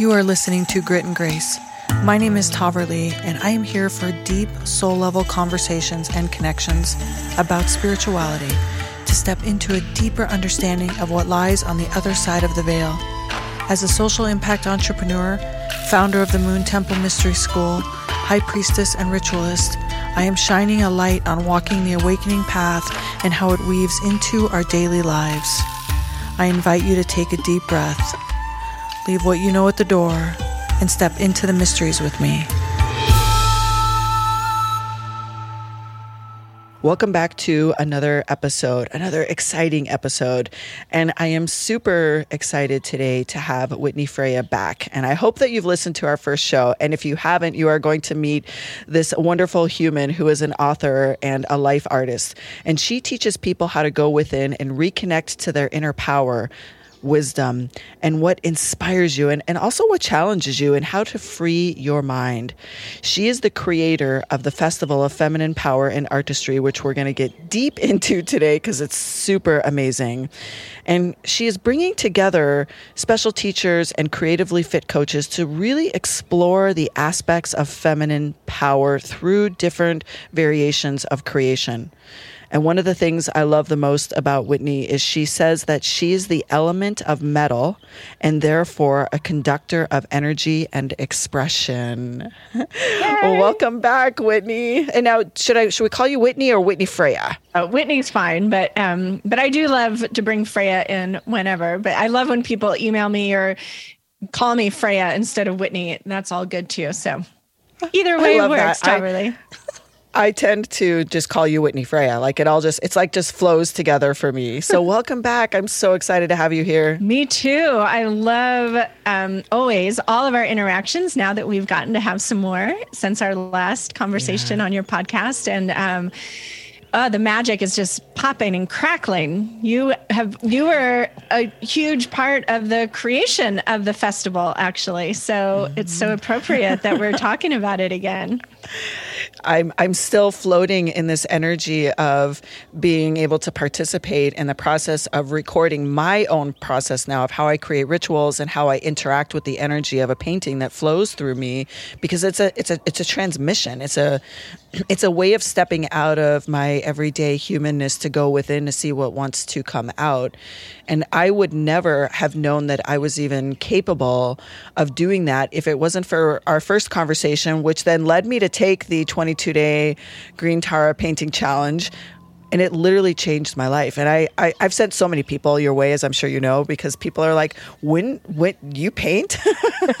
You are listening to Grit and Grace. My name is Taverly, and I am here for deep, soul level conversations and connections about spirituality to step into a deeper understanding of what lies on the other side of the veil. As a social impact entrepreneur, founder of the Moon Temple Mystery School, high priestess, and ritualist, I am shining a light on walking the awakening path and how it weaves into our daily lives. I invite you to take a deep breath Leave what you know at the door and step into the mysteries with me. Welcome back to another episode, another exciting episode. And I am super excited today to have Whitney Freya back. And I hope that you've listened to our first show. And if you haven't, you are going to meet this wonderful human who is an author and a life artist. And she teaches people how to go within and reconnect to their inner power wisdom and what inspires you and, and also what challenges you and how to free your mind. She is the creator of the Festival of Feminine Power and Artistry, which we're going to get deep into today because it's super amazing. And she is bringing together special teachers and creatively fit coaches to really explore the aspects of feminine power through different variations of creation. And one of the things I love the most about Whitney is she says that she is the element of metal and therefore a conductor of energy and expression. welcome back, Whitney. And now, should I should we call you Whitney or Whitney Freya? Oh, Whitney's fine, but um, but I do love to bring Freya in whenever. But I love when people email me or call me Freya instead of Whitney. That's all good too. So either way works, that. really. I tend to just call you Whitney Freya. Like it all just, it's like just flows together for me. So welcome back. I'm so excited to have you here. Me too. I love um, always all of our interactions now that we've gotten to have some more since our last conversation yeah. on your podcast. And, um, uh, the magic is just popping and crackling. You have you were a huge part of the creation of the festival, actually. So mm-hmm. it's so appropriate that we're talking about it again. I'm I'm still floating in this energy of being able to participate in the process of recording my own process now of how I create rituals and how I interact with the energy of a painting that flows through me because it's a it's a it's a transmission. It's a it's a way of stepping out of my everyday humanness to go within to see what wants to come out. And I would never have known that I was even capable of doing that if it wasn't for our first conversation, which then led me to take the 22 day Green Tara painting challenge and it literally changed my life. And I, I have sent so many people your way, as I'm sure you know, because people are like, "When when you paint?"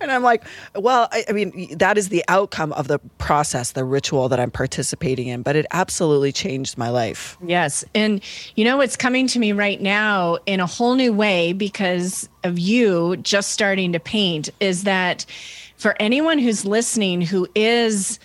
and I'm like, "Well, I, I, mean, that is the outcome of the process, the ritual that I'm participating in." But it absolutely changed my life. Yes, and you know what's coming to me right now in a whole new way because of you just starting to paint is that for anyone who's listening who is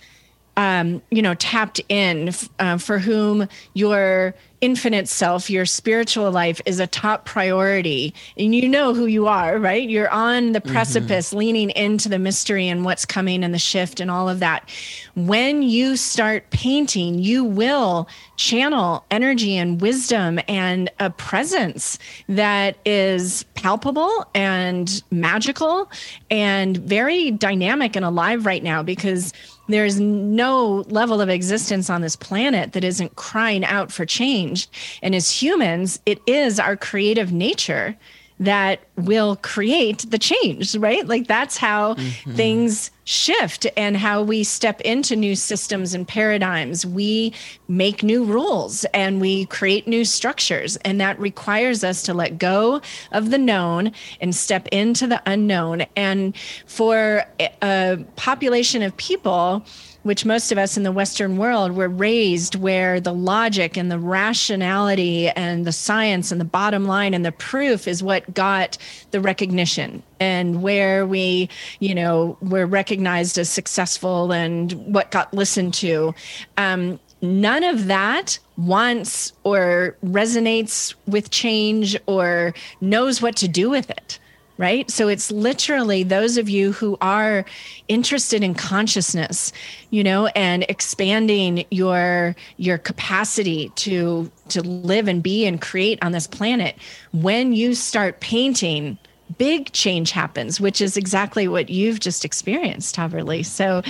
um, you know, tapped in, uh, for whom your infinite self, your spiritual life is a top priority. And you know who you are, right? You're on the mm-hmm. precipice, mm-hmm. leaning into the mystery and what's coming and the shift and all of that. When you start painting, you will channel energy and wisdom and a presence that is palpable and magical and very dynamic and alive right now because there's no level of existence on this planet that isn't crying out for change. And as humans, it is our creative nature that will create the change, right? Like that's how mm-hmm. things shift and how we step into new systems and paradigms. We make new rules and we create new structures. And that requires us to let go of the known and step into the unknown. And for a population of people, which most of us in the Western world were raised where the logic and the rationality and the science and the bottom line and the proof is what got the recognition and where we, you know, were recognized as successful and what got listened to. Um, none of that wants or resonates with change or knows what to do with it right? So it's literally those of you who are interested in consciousness, you know, and expanding your your capacity to to live and be and create on this planet. When you start painting, big change happens, which is exactly what you've just experienced, Haverly. So,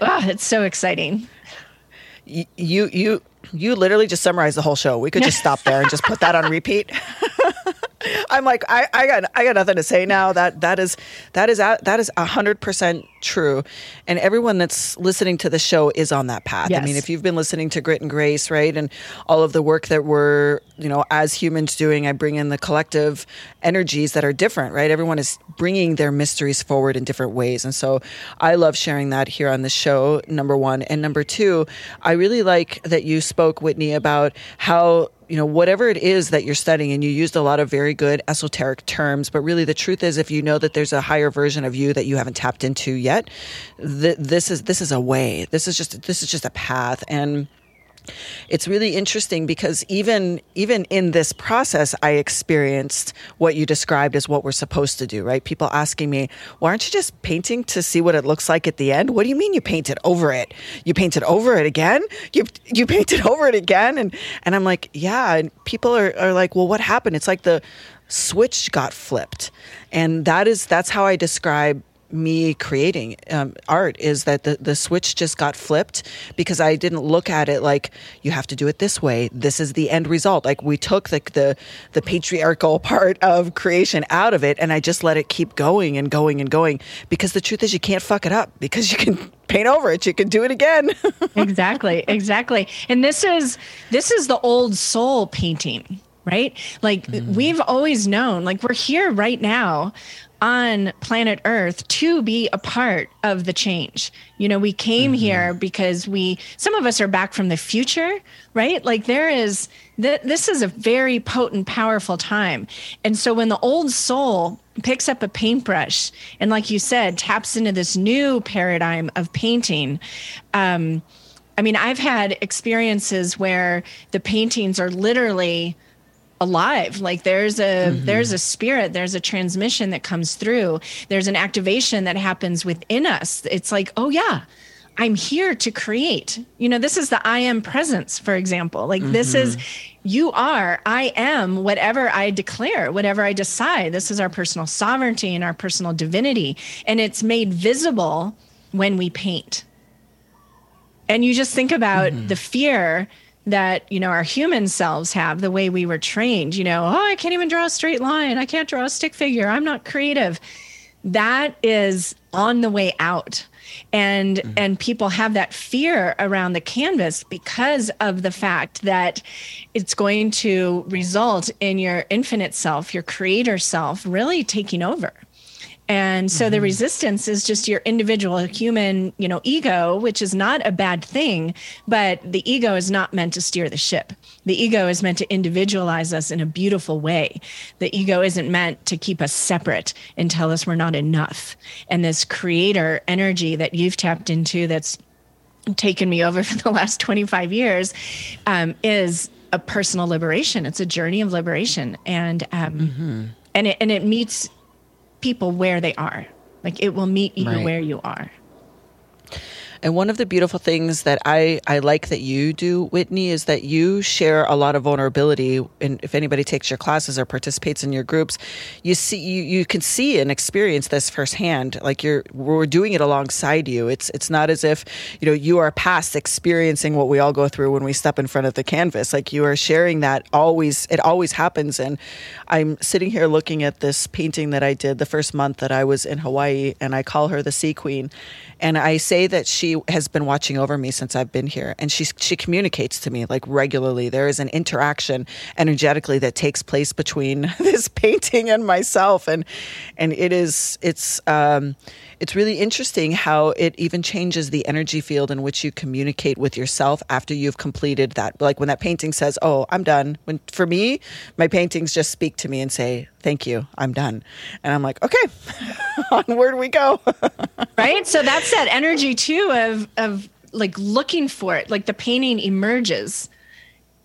oh, it's so exciting. You, you, you literally just summarized the whole show. We could just stop there and just put that on repeat. I'm like, I, I got, I got nothing to say now. That that is, that is, that is a hundred percent true. And everyone that's listening to the show is on that path. Yes. I mean, if you've been listening to Grit and Grace, right, and all of the work that we're, you know, as humans doing, I bring in the collective energies that are different, right? Everyone is bringing their mysteries forward in different ways, and so I love sharing that here on the show. Number one, and number two, I really like that you spoke, Whitney, about how you know, whatever it is that you're studying, and you used a lot of very good esoteric terms, but really the truth is, if you know that there's a higher version of you that you haven't tapped into yet, th- this is this is a way. This is just this is just a path, and it's really interesting because even even in this process i experienced what you described as what we're supposed to do right? People asking me why aren't you just painting to see what it looks like at the end? What do you mean you painted over it? You painted over it again? You you painted over it again? And and i'm like yeah. And people are, are like well what happened? It's like the switch got flipped. And that is that's how i describe me creating um, art is that the, the switch just got flipped because I didn't look at it like you have to do it this way. This is the end result. Like we took the, the, the patriarchal part of creation out of it and I just let it keep going and going and going because the truth is you can't fuck it up because you can paint over it. You can do it again. exactly. Exactly. And this is, this is the old soul painting right? Like mm. we've always known, like we're here right now on planet Earth to be a part of the change. You know, we came mm-hmm. here because we, some of us are back from the future, right? Like there is, th- this is a very potent, powerful time. And so when the old soul picks up a paintbrush and, like you said, taps into this new paradigm of painting, um, I mean, I've had experiences where the paintings are literally alive. Like there's a mm-hmm. there's a spirit there's a transmission that comes through. There's an activation that happens within us. It's like oh yeah i'm here to create. You know this is the i am presence for example. Like mm-hmm. this is you are i am whatever i declare whatever i decide. This is our personal sovereignty and our personal divinity. And it's made visible when we paint. And you just think about mm-hmm. the fear that you know our human selves have the way we were trained you know oh i can't even draw a straight line. I can't draw a stick figure. I'm not creative. That is on the way out. And mm-hmm. and people have that fear around the canvas because of the fact that it's going to result in your infinite self your creator self really taking over and so mm-hmm. the resistance is just your individual human, you know, ego, which is not a bad thing, but the ego is not meant to steer the ship. The ego is meant to individualize us in a beautiful way. The ego isn't meant to keep us separate and tell us we're not enough. And this creator energy that you've tapped into that's taken me over for the last 25 years um, is a personal liberation. It's a journey of liberation. And, um, mm-hmm. and it, and it meets people where they are. Like it will meet you right. where you are. And one of the beautiful things that I, I like that you do, Whitney, is that you share a lot of vulnerability. And if anybody takes your classes or participates in your groups, you see you, you can see and experience this firsthand. Like you're we're doing it alongside you. It's it's not as if, you know, you are past experiencing what we all go through when we step in front of the canvas. Like you are sharing that always it always happens. And I'm sitting here looking at this painting that I did the first month that I was in Hawaii and I call her the Sea Queen. And I say that she has been watching over me since I've been here, and she she communicates to me like regularly. There is an interaction energetically that takes place between this painting and myself, and and it is it's um, it's really interesting how it even changes the energy field in which you communicate with yourself after you've completed that. Like when that painting says, "Oh, I'm done." When for me, my paintings just speak to me and say, "Thank you, I'm done," and I'm like, "Okay, onward we go." right. So that's that energy too of of like looking for it. Like the painting emerges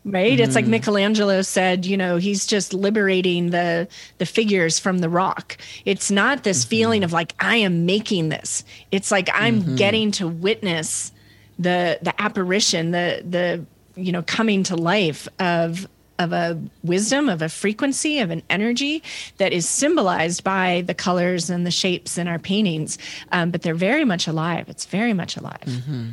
right mm. it's like mm. michelangelo said you know he's just liberating the the figures from the rock it's not this mm-hmm. feeling of like i am making this it's like i'm mm-hmm. getting to witness the the apparition the the you know coming to life of of a wisdom, of a frequency, of an energy that is symbolized by the colors and the shapes in our paintings. Um, but they're very much alive. It's very much alive. Mm-hmm.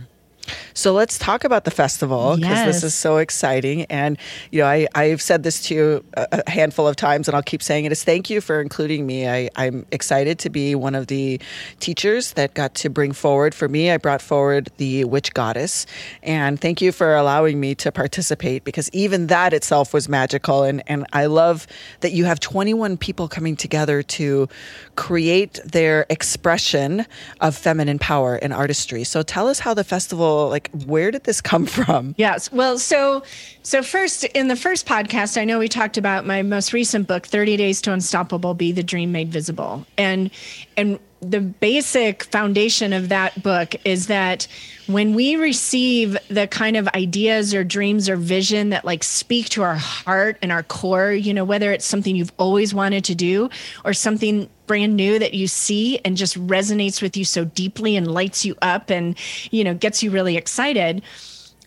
So let's talk about the festival because yes. this is so exciting. And, you know, I, I've said this to you a, handful of times and I'll keep saying it is thank you for including me. I, I'm excited to be one of the teachers that got to bring forward. For me, I brought forward the witch goddess. And thank you for allowing me to participate because even that itself was magical. And, and I love that you have 21 people coming together to create their expression of feminine power and artistry. So tell us how the festival like where did this come from? Yes. Well so so first in the first podcast i know we talked about my most recent book 30 days to unstoppable be the dream made visible. And and the basic foundation of that book is that when we receive the kind of ideas or dreams or vision that like speak to our heart and our core, you know, whether it's something you've always wanted to do or something brand new that you see and just resonates with you so deeply and lights you up and, you know, gets you really excited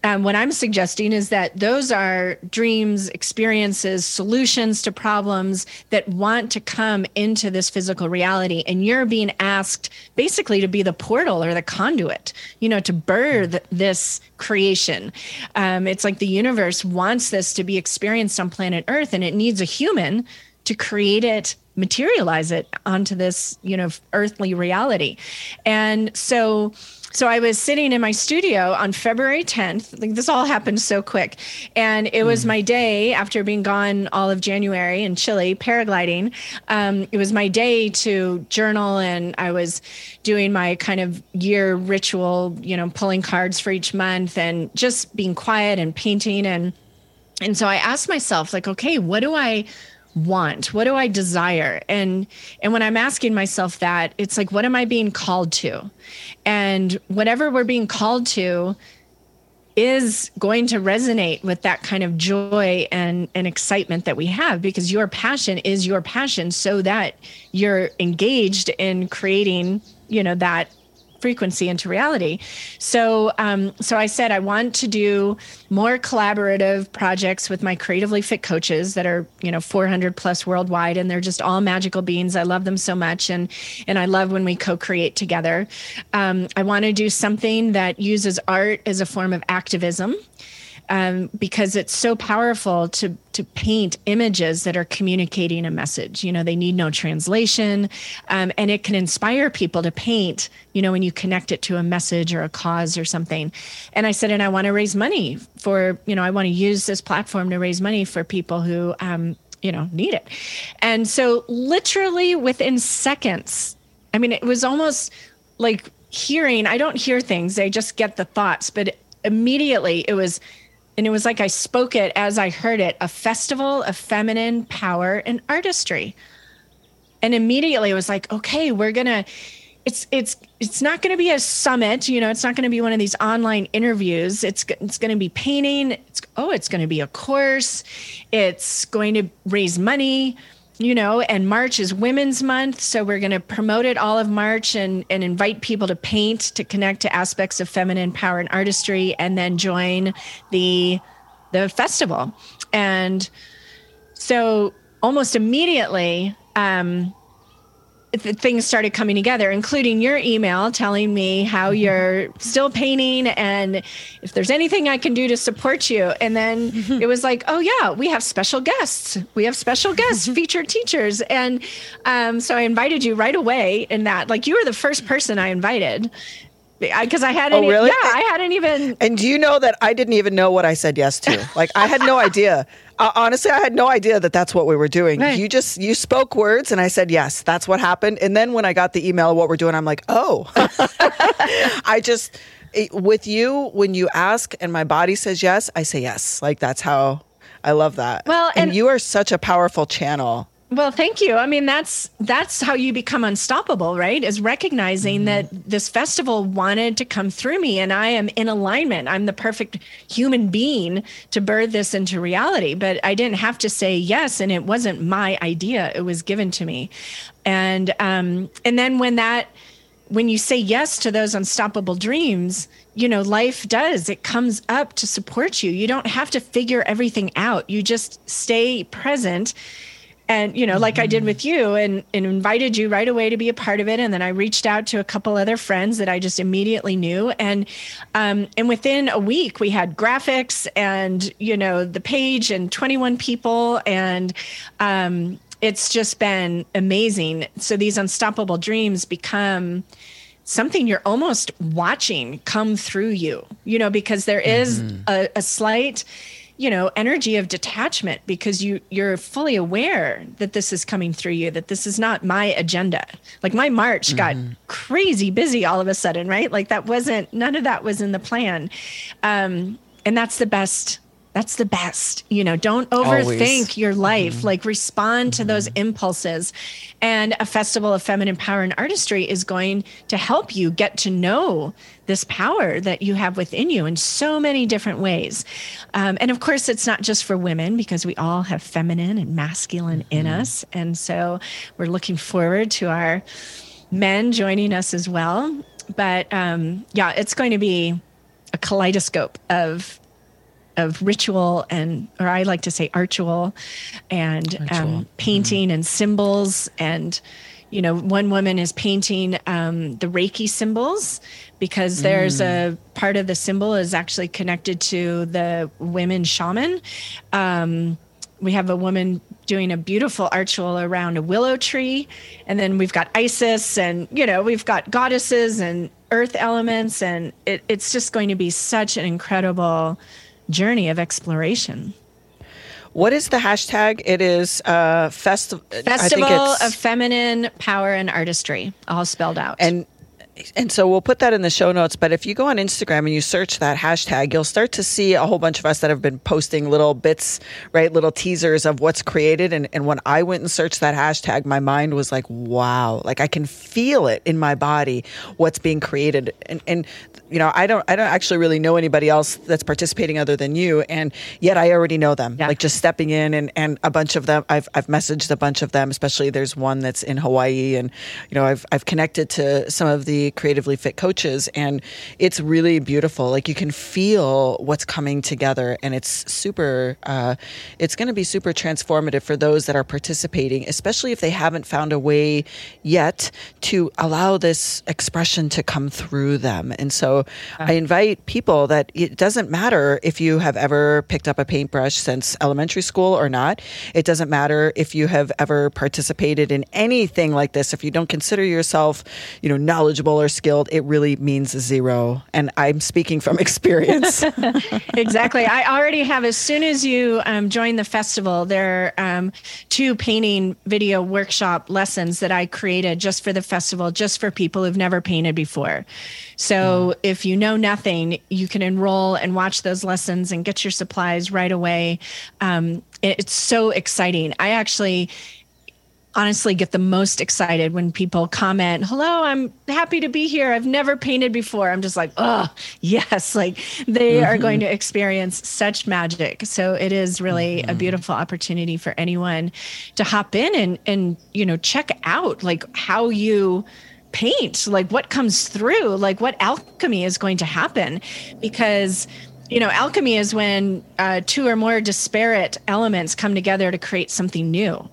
um, what I'm suggesting is that those are dreams, experiences, solutions to problems that want to come into this physical reality. And you're being asked basically to be the portal or the conduit, you know, to birth this creation. Um, it's like the universe wants this to be experienced on planet Earth and it needs a human to create it materialize it onto this you know earthly reality and so so I was sitting in my studio on February 10th. Like this all happened so quick. And it was mm. my day after being gone all of January in Chile paragliding. Um, it was my day to journal and I was doing my kind of year ritual, you know, pulling cards for each month and just being quiet and painting and and so I asked myself like, okay, what do I want? What do I desire? And and when I'm asking myself that, it's like what am I being called to? And whatever we're being called to is going to resonate with that kind of joy and, and excitement that we have because your passion is your passion so that you're engaged in creating you know that frequency into reality. So, um, so I said I want to do more collaborative projects with my creatively fit coaches that are you know 400 plus worldwide, and they're just all magical beings. I love them so much, and and I love when we co-create together. Um, I want to do something that uses art as a form of activism um, because it's so powerful to to paint images that are communicating a message. You know, they need no translation, um, and it can inspire people to paint. You know, when you connect it to a message or a cause or something. And I said, and I want to raise money for. You know, I want to use this platform to raise money for people who. Um, you know, need it. And so, literally within seconds, I mean, it was almost like hearing. I don't hear things; I just get the thoughts. But immediately, it was and it was like I spoke it as I heard it a festival of feminine power and artistry. And immediately it was like, okay, we're going to it's it's it's not going to be a summit, you know, it's not going to be one of these online interviews. It's it's going to be painting. It's oh, it's going to be a course. It's going to raise money you know, and March is Women's Month. So we're going to promote it all of March and, and invite people to paint, to connect to aspects of feminine power and artistry, and then join the the festival. And so almost immediately, um, things started coming together, including your email telling me how mm-hmm. you're still painting and if there's anything I can do to support you. And then mm-hmm. it was like, oh, yeah, we have special guests. We have special guests, featured teachers. And um, so I invited you right away in that. Like, you were the first person I invited because I, I, hadn't. Oh, really? Yeah, I hadn't even. And do you know that I didn't even know what I said yes to? Like I had no idea. Uh, honestly, I had no idea that that's what we were doing. Right. You just you spoke words, and I said yes. That's what happened. And then when I got the email of what we're doing, I'm like, oh. I just it, with you when you ask and my body says yes, I say yes. Like that's how I love that. Well, and, and you are such a powerful channel well, thank you. I mean, that's that's how you become unstoppable, right? Is recognizing mm-hmm. that this festival wanted to come through me and I am in alignment. I'm the perfect human being to birth this into reality, but I didn't have to say yes and it wasn't my idea. It was given to me. And um and then when that when you say yes to those unstoppable dreams, you know, life does. It comes up to support you. You don't have to figure everything out. You just stay present. And, you know, mm-hmm. like I did with you and, and invited you right away to be a part of it. And then I reached out to a couple other friends that I just immediately knew. And um, and within a week we had graphics and, you know, the page and 21 people and um it's just been amazing. So these unstoppable dreams become something you're almost watching come through you, you know, because there is mm-hmm. a, a slight you know energy of detachment because you you're fully aware that this is coming through you that this is not my agenda. Like my march mm-hmm. got crazy busy all of a sudden right? Like that wasn't none of that was in the plan. Um and that's the best that's the best. You know, don't overthink Always. your life. Mm-hmm. Like respond to mm-hmm. those impulses. And a festival of feminine power and artistry is going to help you get to know this power that you have within you in so many different ways. Um, and of course, it's not just for women because we all have feminine and masculine mm-hmm. in us. And so we're looking forward to our men joining us as well. But um, yeah, it's going to be a kaleidoscope of of ritual and, or I like to say artual, and um, mm-hmm. painting mm-hmm. and symbols. And, you know, one woman is painting um, the Reiki symbols because there's mm. a part of the symbol is actually connected to the women shaman. Um, we have a woman doing a beautiful artual around a willow tree and then we've got isis and you know we've got goddesses and earth elements and it, it's just going to be such an incredible journey of exploration. What is the hashtag? It is uh, festi- Festival of Feminine Power and Artistry, all spelled out. And and so we'll put that in the show notes. But if you go on Instagram and you search that hashtag, you'll start to see a whole bunch of us that have been posting little bits, right? Little teasers of what's created. And, and when I went and searched that hashtag, my mind was like, wow, like I can feel it in my body, what's being created. And, and you know, I don't, I don't actually really know anybody else that's participating other than you. And yet I already know them, yeah. like just stepping in and, and a bunch of them, I've, I've messaged a bunch of them, especially there's one that's in Hawaii. And, you know, I've, I've connected to some of the creatively fit coaches and it's really beautiful. Like you can feel what's coming together and it's super uh, it's going to be super transformative for those that are participating especially if they haven't found a way yet to allow this expression to come through them. And so i invite people that it doesn't matter if you have ever picked up a paintbrush since elementary school or not. It doesn't matter if you have ever participated in anything like this. If you don't consider yourself you know knowledgeable or skilled, it really means zero. And I'm speaking from experience. exactly. I already have, as soon as you um, join the festival, there are um, two painting video workshop lessons that I created just for the festival, just for people who've never painted before. So mm. if you know nothing, you can enroll and watch those lessons and get your supplies right away. Um, it's so exciting. I actually honestly get the most excited when people comment, Hello, I'm happy to be here. I've never painted before. I'm just like, Oh, yes. Like they mm-hmm. are going to experience such magic. So it is really mm-hmm. a beautiful opportunity for anyone to hop in and, and, you know, check out like how you paint, like what comes through, like what alchemy is going to happen. Because you know, alchemy is when uh, two or more disparate elements come together to create something new.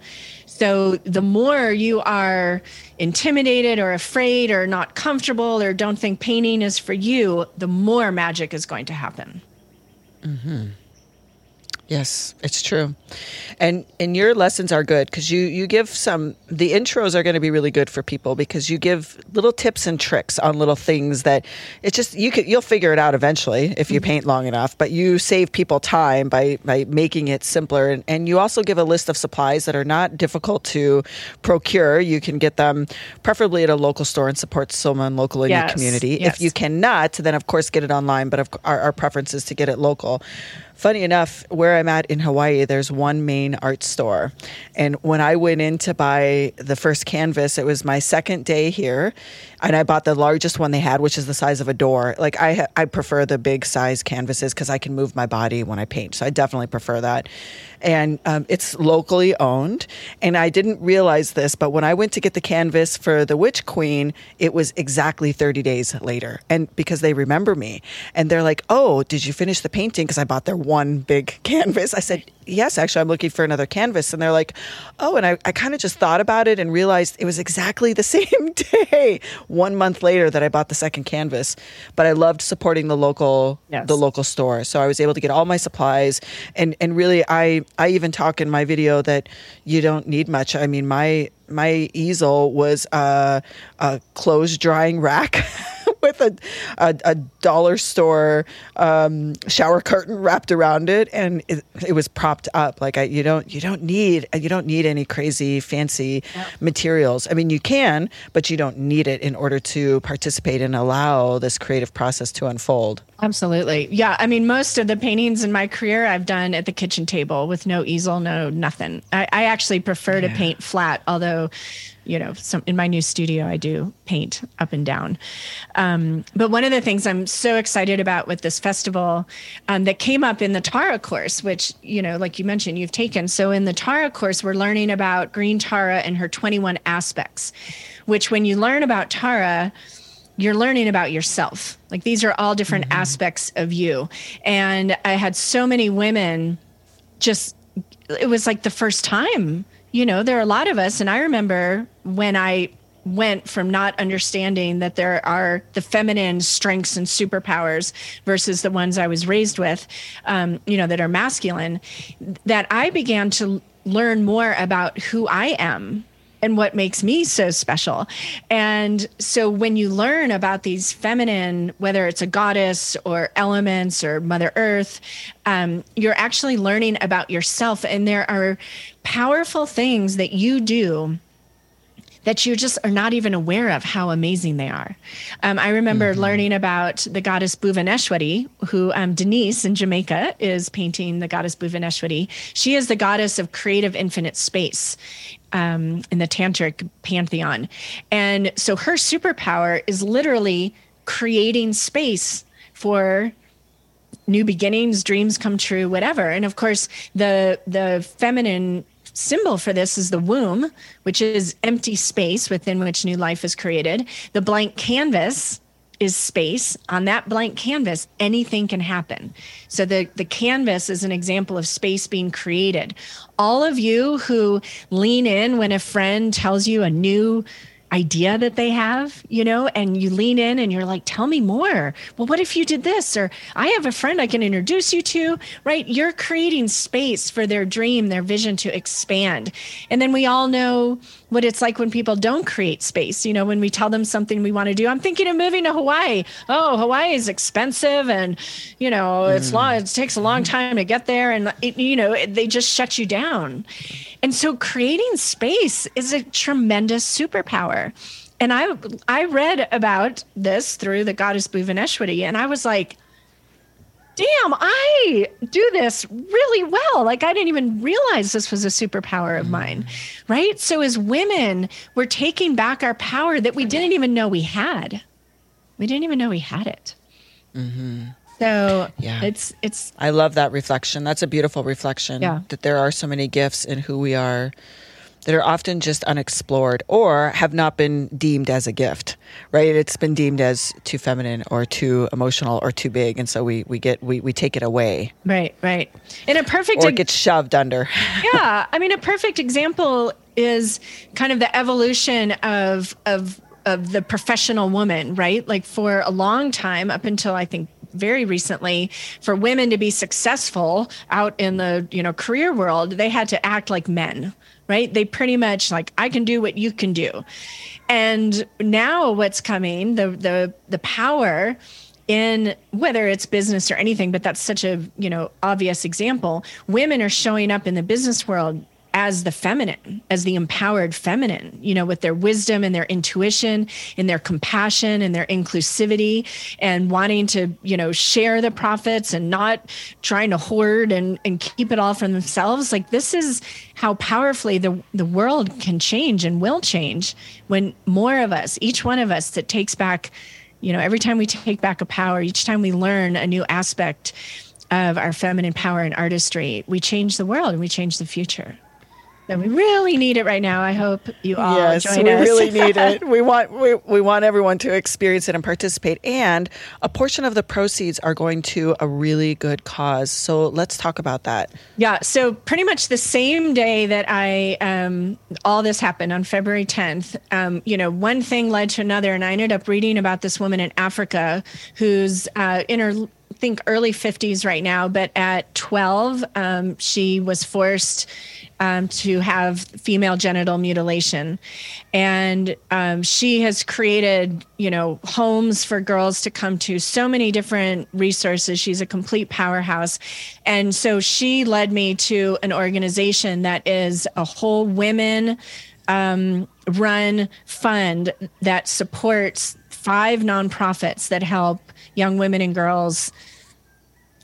So the more you are intimidated or afraid or not comfortable or don't think painting is for you, the more magic is going to happen. Mm-hmm. Yes, it's true. And and your lessons are good because you you give some the intros are going to be really good for people because you give little tips and tricks on little things that it's just you could you'll figure it out eventually if you mm-hmm. paint long enough, but you save people time by by making it simpler and, and you also give a list of supplies that are not difficult to procure. You can get them preferably at a local store and support someone local in yes. your community. Yes. If you cannot, then of course get it online, but of, our, our preference is to get it local. Funny enough, where I'm at in Hawaii, there's one main art store. And when I went in to buy the first canvas, it was my second day here. And I bought the largest one they had, which is the size of a door. Like I, I prefer the big size canvases because I can move my body when I paint. So I definitely prefer that. And um, it's locally owned. And I didn't realize this, but when I went to get the canvas for the Witch Queen, it was exactly 30 days later. And because they remember me and they're like, oh, did you finish the painting? Because I bought their one big canvas. I said, yes, actually, I'm looking for another canvas. And they're like, oh, and I, I kind of just thought about it and realized it was exactly the same day, one month later, that I bought the second canvas. But I loved supporting the local, yes. the local store. So I was able to get all my supplies. And, and really, I, I even talk in my video that you don't need much. I mean, my, my easel was a, a clothes drying rack. with a, a, a dollar store um, shower curtain wrapped around it, and it, it was propped up. Like I, you don't you don't need you don't need any crazy fancy yep. materials. I mean, you can, but you don't need it in order to participate and allow this creative process to unfold. Absolutely. Yeah. I mean, most of the paintings in my career I've done at the kitchen table with no easel, no nothing. I, I actually prefer yeah. to paint flat, although you know, some in my new studio, I do paint up and down. Um, but one of the things I'm so excited about with this festival um, that came up in the Tara course, which, you know, like you mentioned, you've taken. So in the Tara course, we're learning about Green Tara and her 21 aspects, which when you learn about Tara, you're learning about yourself. Like these are all different mm-hmm. aspects of you. And I had so many women just, it was like the first time you know, there are a lot of us. And I remember when I went from not understanding that there are the feminine strengths and superpowers versus the ones I was raised with, um, you know, that are masculine, that I began to learn more about who I am and what makes me so special. And so when you learn about these feminine, whether it's a goddess or elements or Mother Earth, um, you're actually learning about yourself. And there are powerful things that you do that you just are not even aware of how amazing they are. Um, I remember mm-hmm. learning about the goddess Bhuvaneshwari, who um, Denise in Jamaica is painting the goddess Bhuvaneshwari. She is the goddess of creative infinite space. Um, in the tantric pantheon. And so her superpower is literally creating space for new beginnings dreams come true whatever and of course the the feminine symbol for this is the womb, which is empty space within which new life is created. The blank canvas is space. On that blank canvas, anything can happen. So the, the canvas is an example of space being created. All of you who lean in when a friend tells you a new idea that they have, you know, and you lean in and you're like, tell me more. Well, what if you did this? Or I have a friend I can introduce you to, right? You're creating space for their dream, their vision to expand. And then we all know what it's like when people don't create space. You know, when we tell them something we want to do, I'm thinking of moving to Hawaii. Oh, Hawaii is expensive and, you know, it's mm. long, it takes a long time to get there. And, it, you know, they just shut you down. And so creating space is a tremendous superpower. And I I read about this through the goddess Bhuvaneshwari, and I was like, damn, I do this really well. Like I didn't even realize this was a superpower of mine. Right. So as women, we're taking back our power that we didn't even know we had. We didn't even know we had it. Mm-hmm. So yeah, it's it's. I love that reflection. That's a beautiful reflection. Yeah. that there are so many gifts in who we are that are often just unexplored or have not been deemed as a gift, right? It's been deemed as too feminine or too emotional or too big, and so we we get we we take it away. Right, right. In a perfect, or it gets shoved under. yeah, I mean, a perfect example is kind of the evolution of of of the professional woman, right? Like for a long time, up until I think very recently for women to be successful out in the you know career world they had to act like men right? They pretty much like i can do what you can do. And now what's coming the the the power in whether it's business or anything but that's such a you know obvious example women are showing up in the business world as the feminine, as the empowered feminine, you know, with their wisdom and their intuition and their compassion and their inclusivity and wanting to, you know, share the profits and not trying to hoard and, and keep it all for themselves. Like this is how powerfully the, the world can change and will change when more of us, each one of us that takes back, you know, every time we take back a power, each time we learn a new aspect of our feminine power and artistry, we change the world and we change the future. And we really need it right now. I hope you all yes, join we us. really need it. We want we, we want everyone to experience it and participate. And a portion of the proceeds are going to a really good cause. So let's talk about that. Yeah. So pretty much the same day that I um, all this happened on February 10th, um, you know, one thing led to another, and I ended up reading about this woman in Africa who's uh, in her think early 50s right now, but at 12, um, she was forced um, to have female genital mutilation. And um, she has created, you know, homes for girls to come to, so many different resources. She's a complete powerhouse. And so she led me to an organization that is a whole women um, run fund that supports five nonprofits that help young women and girls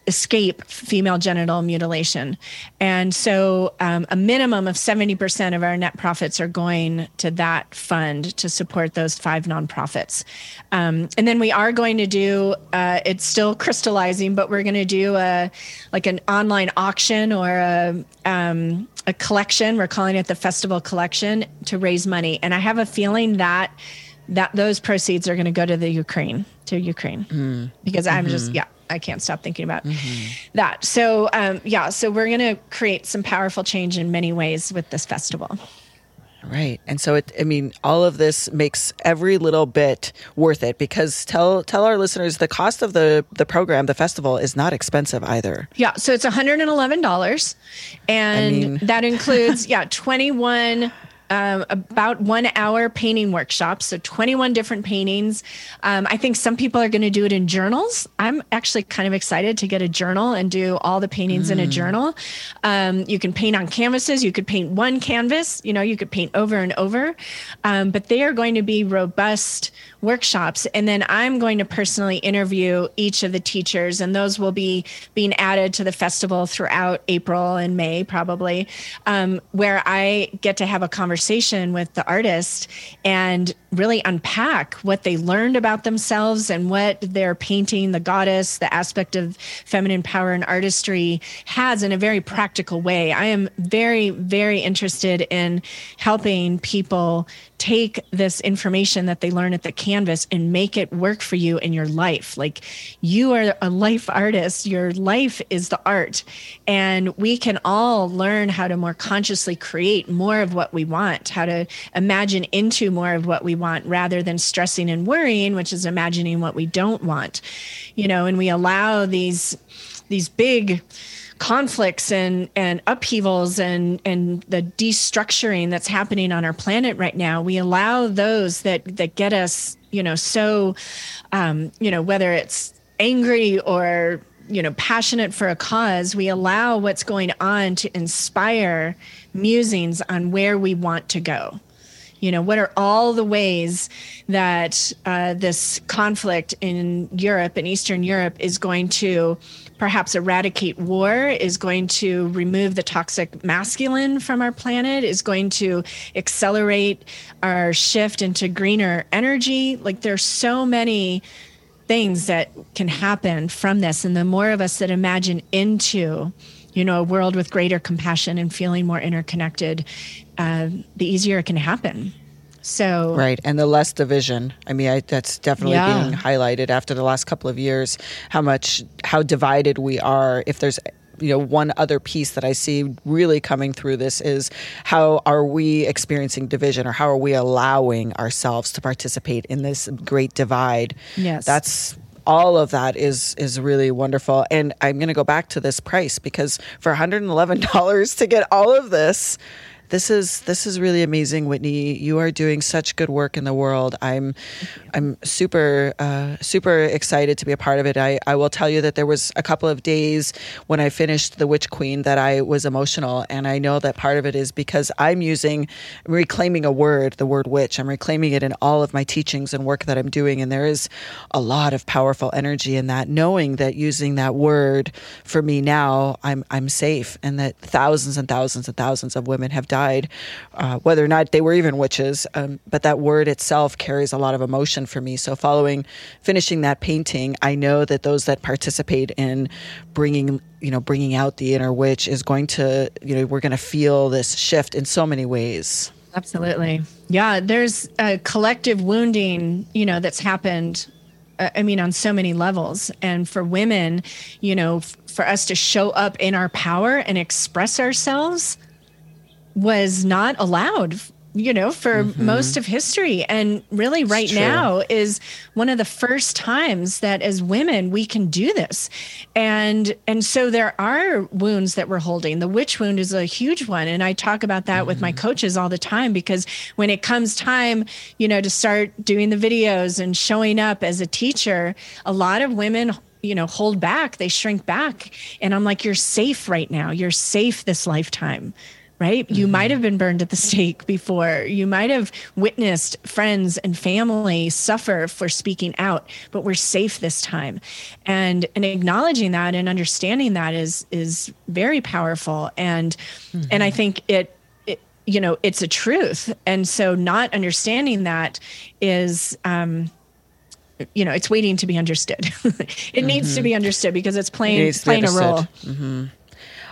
escape female genital mutilation. And so um, a minimum of 70% of our net profits are going to that fund to support those five nonprofits. Um, and then we are going to do, uh, it's still crystallizing, but we're going to do a like an online auction or a, um, a collection. We're calling it the festival collection to raise money. And I have a feeling that that those proceeds are going to go to the Ukraine, to Ukraine, mm. because I'm mm-hmm. just, yeah, I can't stop thinking about mm-hmm. that. So, um, yeah, so we're going to create some powerful change in many ways with this festival. Right. And so it I mean all of this makes every little bit worth it because tell tell our listeners the cost of the the program, the festival is not expensive either. Yeah, so it's $111 and I mean... that includes yeah, 21 um, about one hour painting workshops. So 21 different paintings. Um, I think some people are going to do it in journals. I'm actually kind of excited to get a journal and do all the paintings mm. in a mm. journal. Um, you can paint on canvases. You could paint one canvas. You know, you could paint over and over. Um, but they are going to be robust workshops. And then I'm going to personally interview each of the teachers, and those will be being added to the festival throughout April and May, probably, um, where I get to have a conversation with the artist and really unpack what they learned about themselves and what their painting, the goddess, the aspect of feminine power and artistry has in a very practical way. I am very, very interested in helping people take this information that they learn at the canvas and make it work for you in your life. Like you are a life artist, your life is the art. And we can all learn how to more consciously create more of what we want, how to imagine into more of what we want rather than stressing and worrying, which is imagining what we don't want. You know, and we allow these these big conflicts and and upheavals and and the destructuring that's happening on our planet right now we allow those that that get us you know so um you know whether it's angry or you know passionate for a cause we allow what's going on to inspire musings on where we want to go you know what are all the ways that uh, this conflict in europe and eastern europe is going to perhaps eradicate war, is going to remove the toxic masculine from our planet, is going to accelerate our shift into greener energy. Like there's so many things that can happen from this. And the more of us that imagine into, you know, a world with greater compassion and feeling more interconnected, uh, the easier it can happen. So right, and the less division. I mean, I, that's definitely yeah. being highlighted after the last couple of years. How much, how divided we are. If there's you know one other piece that i see really coming through this is how are we experiencing division or how are we allowing ourselves to participate in this great divide yes that's all of that is is really wonderful. And i'm going to go back to this price because for $111 to get all of this this is this is really amazing, Whitney. You are doing such good work in the world. I'm I'm super uh, super excited to be a part of it. I, I will tell you that there was a couple of days when I finished The Witch Queen that I was emotional, and I know that part of it is because I'm using I'm reclaiming a word, the word witch. I'm reclaiming it in all of my teachings and work that I'm doing, and there is a lot of powerful energy in that. Knowing that using that word for me now, I'm I'm safe, and that thousands and thousands and thousands of women have died, uh, whether or not they were even witches. Um, but that word itself carries a lot of emotion for me. So, following finishing that painting, I know that those that participate in bringing you know bringing out the inner witch is going to you know we're going to feel this shift in so many ways. Absolutely. Yeah, there's a collective wounding, you know, that's happened uh, I mean, on so many levels. And for women, you know, f- for us to show up in our power and express ourselves was not allowed you know for mm-hmm. most of history. And really right now is one of the first times that as women we can do this. And and so there are wounds that we're holding. The witch wound is a huge one. And i talk about that mm-hmm. with my mm-hmm. coaches all the time because when it comes time you know to start doing the videos and showing up as a teacher a lot of women you know hold back. They shrink back. And i'm like you're safe right now. You're safe this lifetime right? Mm-hmm. You might have been burned at the stake before. You might have witnessed friends and family suffer for speaking out, but we're safe this time. And and acknowledging that and understanding that is is very powerful. And mm-hmm. and I think it it you know, it's a truth. And so not understanding that is um you know, it's waiting to be understood. it mm-hmm. needs to mm-hmm. be understood because it's playing it playing a role. Mm-hmm.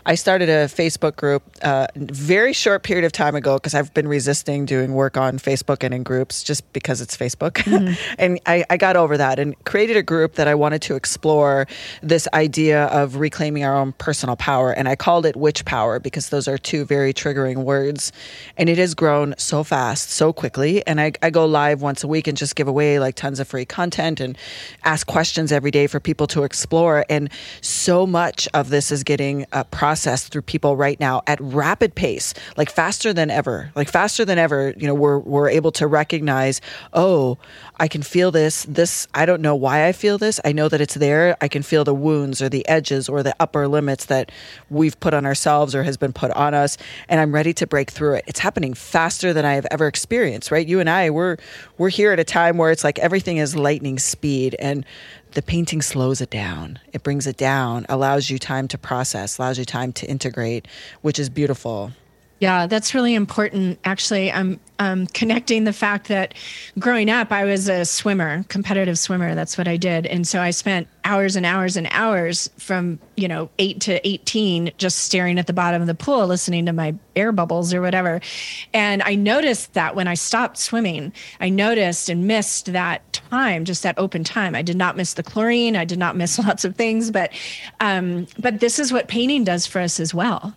I started a Facebook group uh, very short period of time ago because I've been resisting doing work on Facebook and in groups just because it's Facebook. Mm-hmm. and I, I got over that and created a group that I wanted to explore this idea of reclaiming our own personal power. And I called it Witch Power because those are two very triggering words. And it has grown so fast, so quickly. And I, I go live once a week and just give away like tons of free content and ask questions every day for people to explore. And so much of this is getting uh, processed through people right now at rapid pace, like faster than ever, like faster than ever. You know, we're we're able to recognize, oh, I can feel this. This I don't know why I feel this. I know that it's there. I can feel the wounds or the edges or the upper limits that we've put on ourselves or has been put on us, and I'm ready to break through it. It's happening faster than I have ever experienced. Right? You and I, we're we're here at a time where it's like everything is lightning speed, and the painting slows it down. It brings it down, allows you time to process, allows you time to integrate, which is beautiful. Yeah, that's really important. Actually, I'm um, connecting the fact that growing up, I was a swimmer, competitive swimmer. That's what I did, and so I spent hours and hours and hours from you know eight to eighteen just staring at the bottom of the pool, listening to my air bubbles or whatever. And I noticed that when I stopped swimming, I noticed and missed that time, just that open time. I did not miss the chlorine. I did not miss lots of things, but um, but this is what painting does for us as well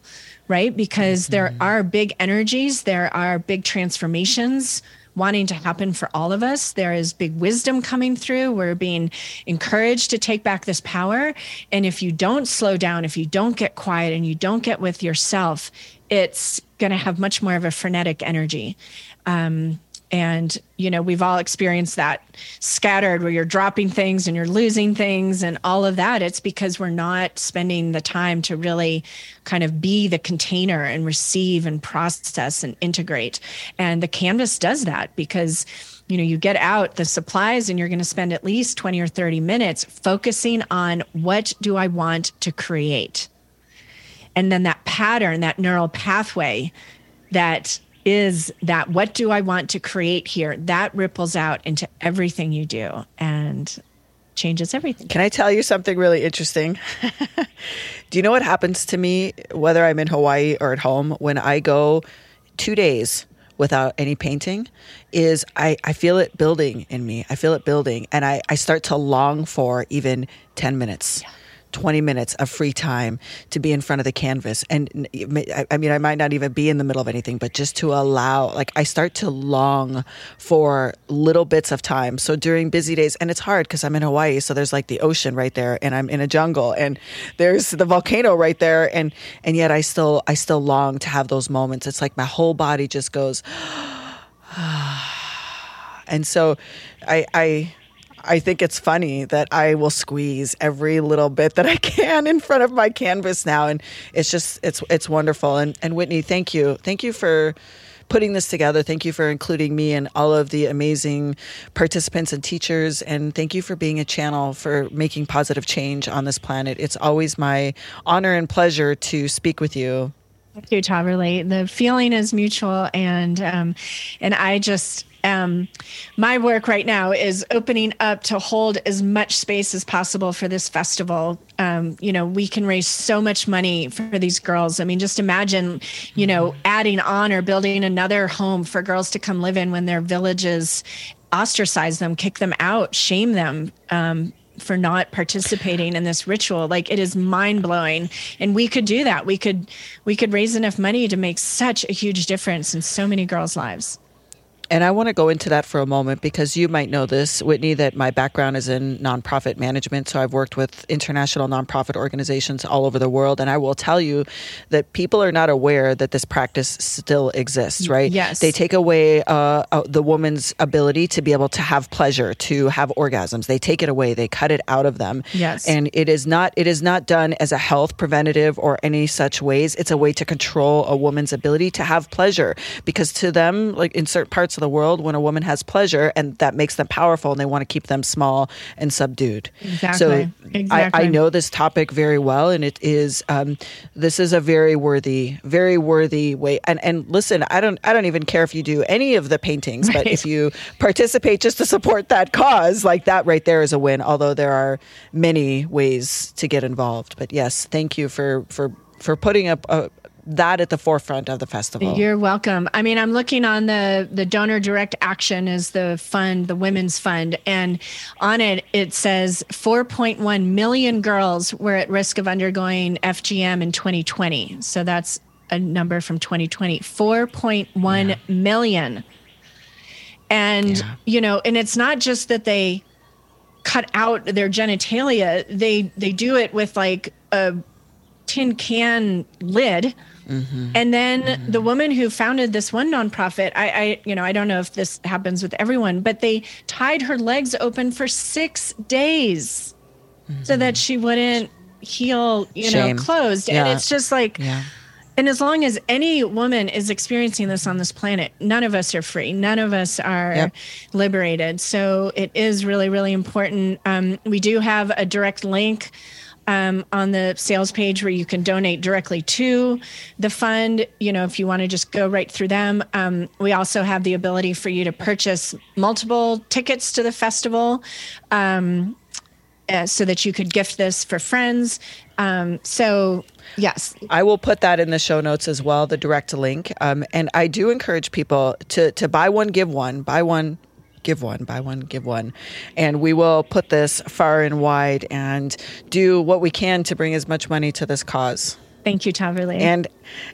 right? Because mm-hmm. there are big energies, there are big transformations wanting to happen for all of us. There is big wisdom coming through. We're being encouraged to take back this power. And if you don't slow down, if you don't get quiet and you don't get with yourself, it's going to have much more of a frenetic energy. Um, and you know we've all experienced that scattered where you're dropping things and you're losing things and all of that. It's because we're not spending the time to really kind of be the container and receive and process and integrate. And the canvas does that because you know you get out the supplies and you're going to spend at least 20 or 30 minutes focusing on what do i want to create? And then that pattern that neural pathway that is that what do I want to create here? That ripples out into everything you do and changes everything. Can I tell you something really interesting? do you know what happens to me, whether I'm in Hawaii or at home, when I go two days without any painting? Is I, I feel it building in me. I feel it building, and I, I start to long for even 10 minutes. Yeah 20 minutes of free time to be in front of the canvas. And I mean, I might not even be in the middle of anything, but just to allow, like, I start to long for little bits of time. So during busy days, and it's hard because I'm in Hawaii, so there's like the ocean right there, and I'm in a jungle, and there's the volcano right there, and and yet I still I still long to have those moments. It's like my whole body just goes. and so I, I I think it's funny that I will squeeze every little bit that I can in front of my canvas now, and it's just it's it's wonderful. And and Whitney, thank you, thank you for putting this together. Thank you for including me and all of the amazing participants and teachers, and thank you for being a channel for making positive change on this planet. It's always my honor and pleasure to speak with you. Thank you, Taverley. The feeling is mutual, and um, and I just um, my work right now is opening up to hold as much space as possible for this festival. Um, you know, we can raise so much money for these girls. I mean, just imagine, you know, adding on or building another home for girls to come live in when their villages ostracize them, kick them out, shame them. Um, for not participating in this ritual like it is mind blowing and we could do that we could we could raise enough money to make such a huge difference in so many girls lives and I want to go into that for a moment because you might know this, Whitney, that my background is in nonprofit management. So I've worked with international nonprofit organizations all over the world. And I will tell you that people are not aware that this practice still exists, right? Yes. They take away uh, uh, the woman's ability to be able to have pleasure, to have orgasms. They take it away. They cut it out of them. Yes. And it is not it is not done as a health preventative or any such ways. It's a way to control a woman's ability to have pleasure because to them, like in certain parts of the world when a woman has pleasure and that makes them powerful and they want to keep them small and subdued. Exactly. So exactly. I, I know this topic very well and it is um, this is a very worthy, very worthy way. And and listen, I don't I don't even care if you do any of the paintings, right. but if you participate just to support that cause, like that right there is a win. Although there are many ways to get involved. But yes, thank you for for for putting up a, that at the forefront of the festival. You're welcome. I mean, I'm looking on the the donor direct action is the fund, the women's fund, and on it it says 4.1 million girls were at risk of undergoing FGM in 2020. So that's a number from 2020. 4.1 yeah. million. And yeah. you know, and it's not just that they cut out their genitalia, they they do it with like a tin can lid Mm-hmm. And then mm-hmm. the woman who founded this one nonprofit, I, I, you know, I don't know if this happens with everyone, but they tied her legs open for six days mm-hmm. so that she wouldn't heal, you Shame. know, closed. Yeah. And it's just like, yeah. and as long as any woman is experiencing this on this planet, none of us are free. None of us are yep. liberated. So it is really, really important. Um, we do have a direct link um, on the sales page where you can donate directly to the fund. You know, if you want to just go right through them. Um, we also have the ability for you to purchase multiple tickets to the festival. Um, uh, so that you could gift this for friends. Um, so yes, I will put that in the show notes as well, the direct link. Um, and I do encourage people to to buy one, give one, buy one, give one, buy one, give one. And we will put this far and wide and do what we can to bring as much money to this cause. Thank you, Taverley. And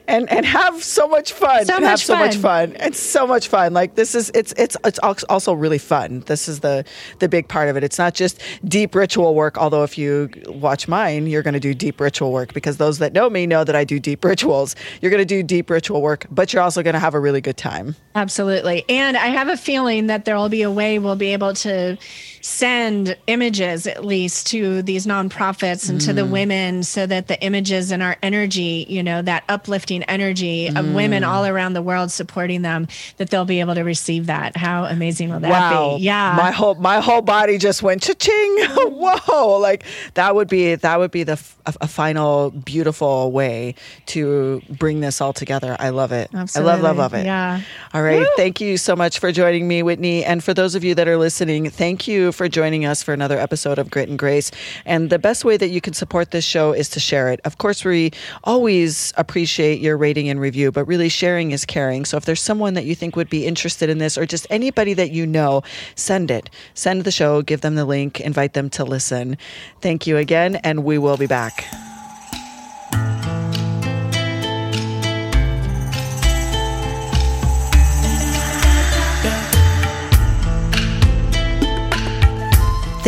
and and have so much fun. So much have so fun. much fun. It's so much fun. Like this is it's it's it's also really fun. This is the the big part of it. It's not just deep ritual work. Although if you watch mine, you're going to do deep ritual work because those that know me know that I do deep rituals. You're going to do deep ritual work, but you're also going to have a really good time. Absolutely. And I have a feeling that there will be a way we'll be able to send images at least to these nonprofits and mm. to the mm. women so that the images and our energy, you know, that uplifting energy of women mm. all around the world supporting them that they'll be able to receive that. How amazing will that wow. be? Yeah. My whole my whole body just went cha-ching. Whoa. Like that would be that would be the a, a, final beautiful way to bring this all together. I love it. Absolutely. I love love love it. Yeah. All right. Woo. Thank you so much for joining me, Whitney. And for those of you that are listening, thank you for joining us for another episode of Grit and Grace. And the best way that you can support this show is to share it. Of course, we always appreciate your rating and review, but really sharing is caring. So if there's someone that you think would be interested in this or just anybody that you know, send it. Send the show, give them the link, invite them to listen. Thank you again, and we will be back.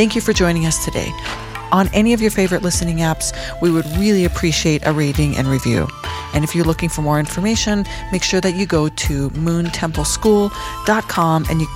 Thank you for joining us today. On any of your favorite listening apps, we would really appreciate a rating and review. And if you're looking for more information, make sure that you go to moontempleschool.com and you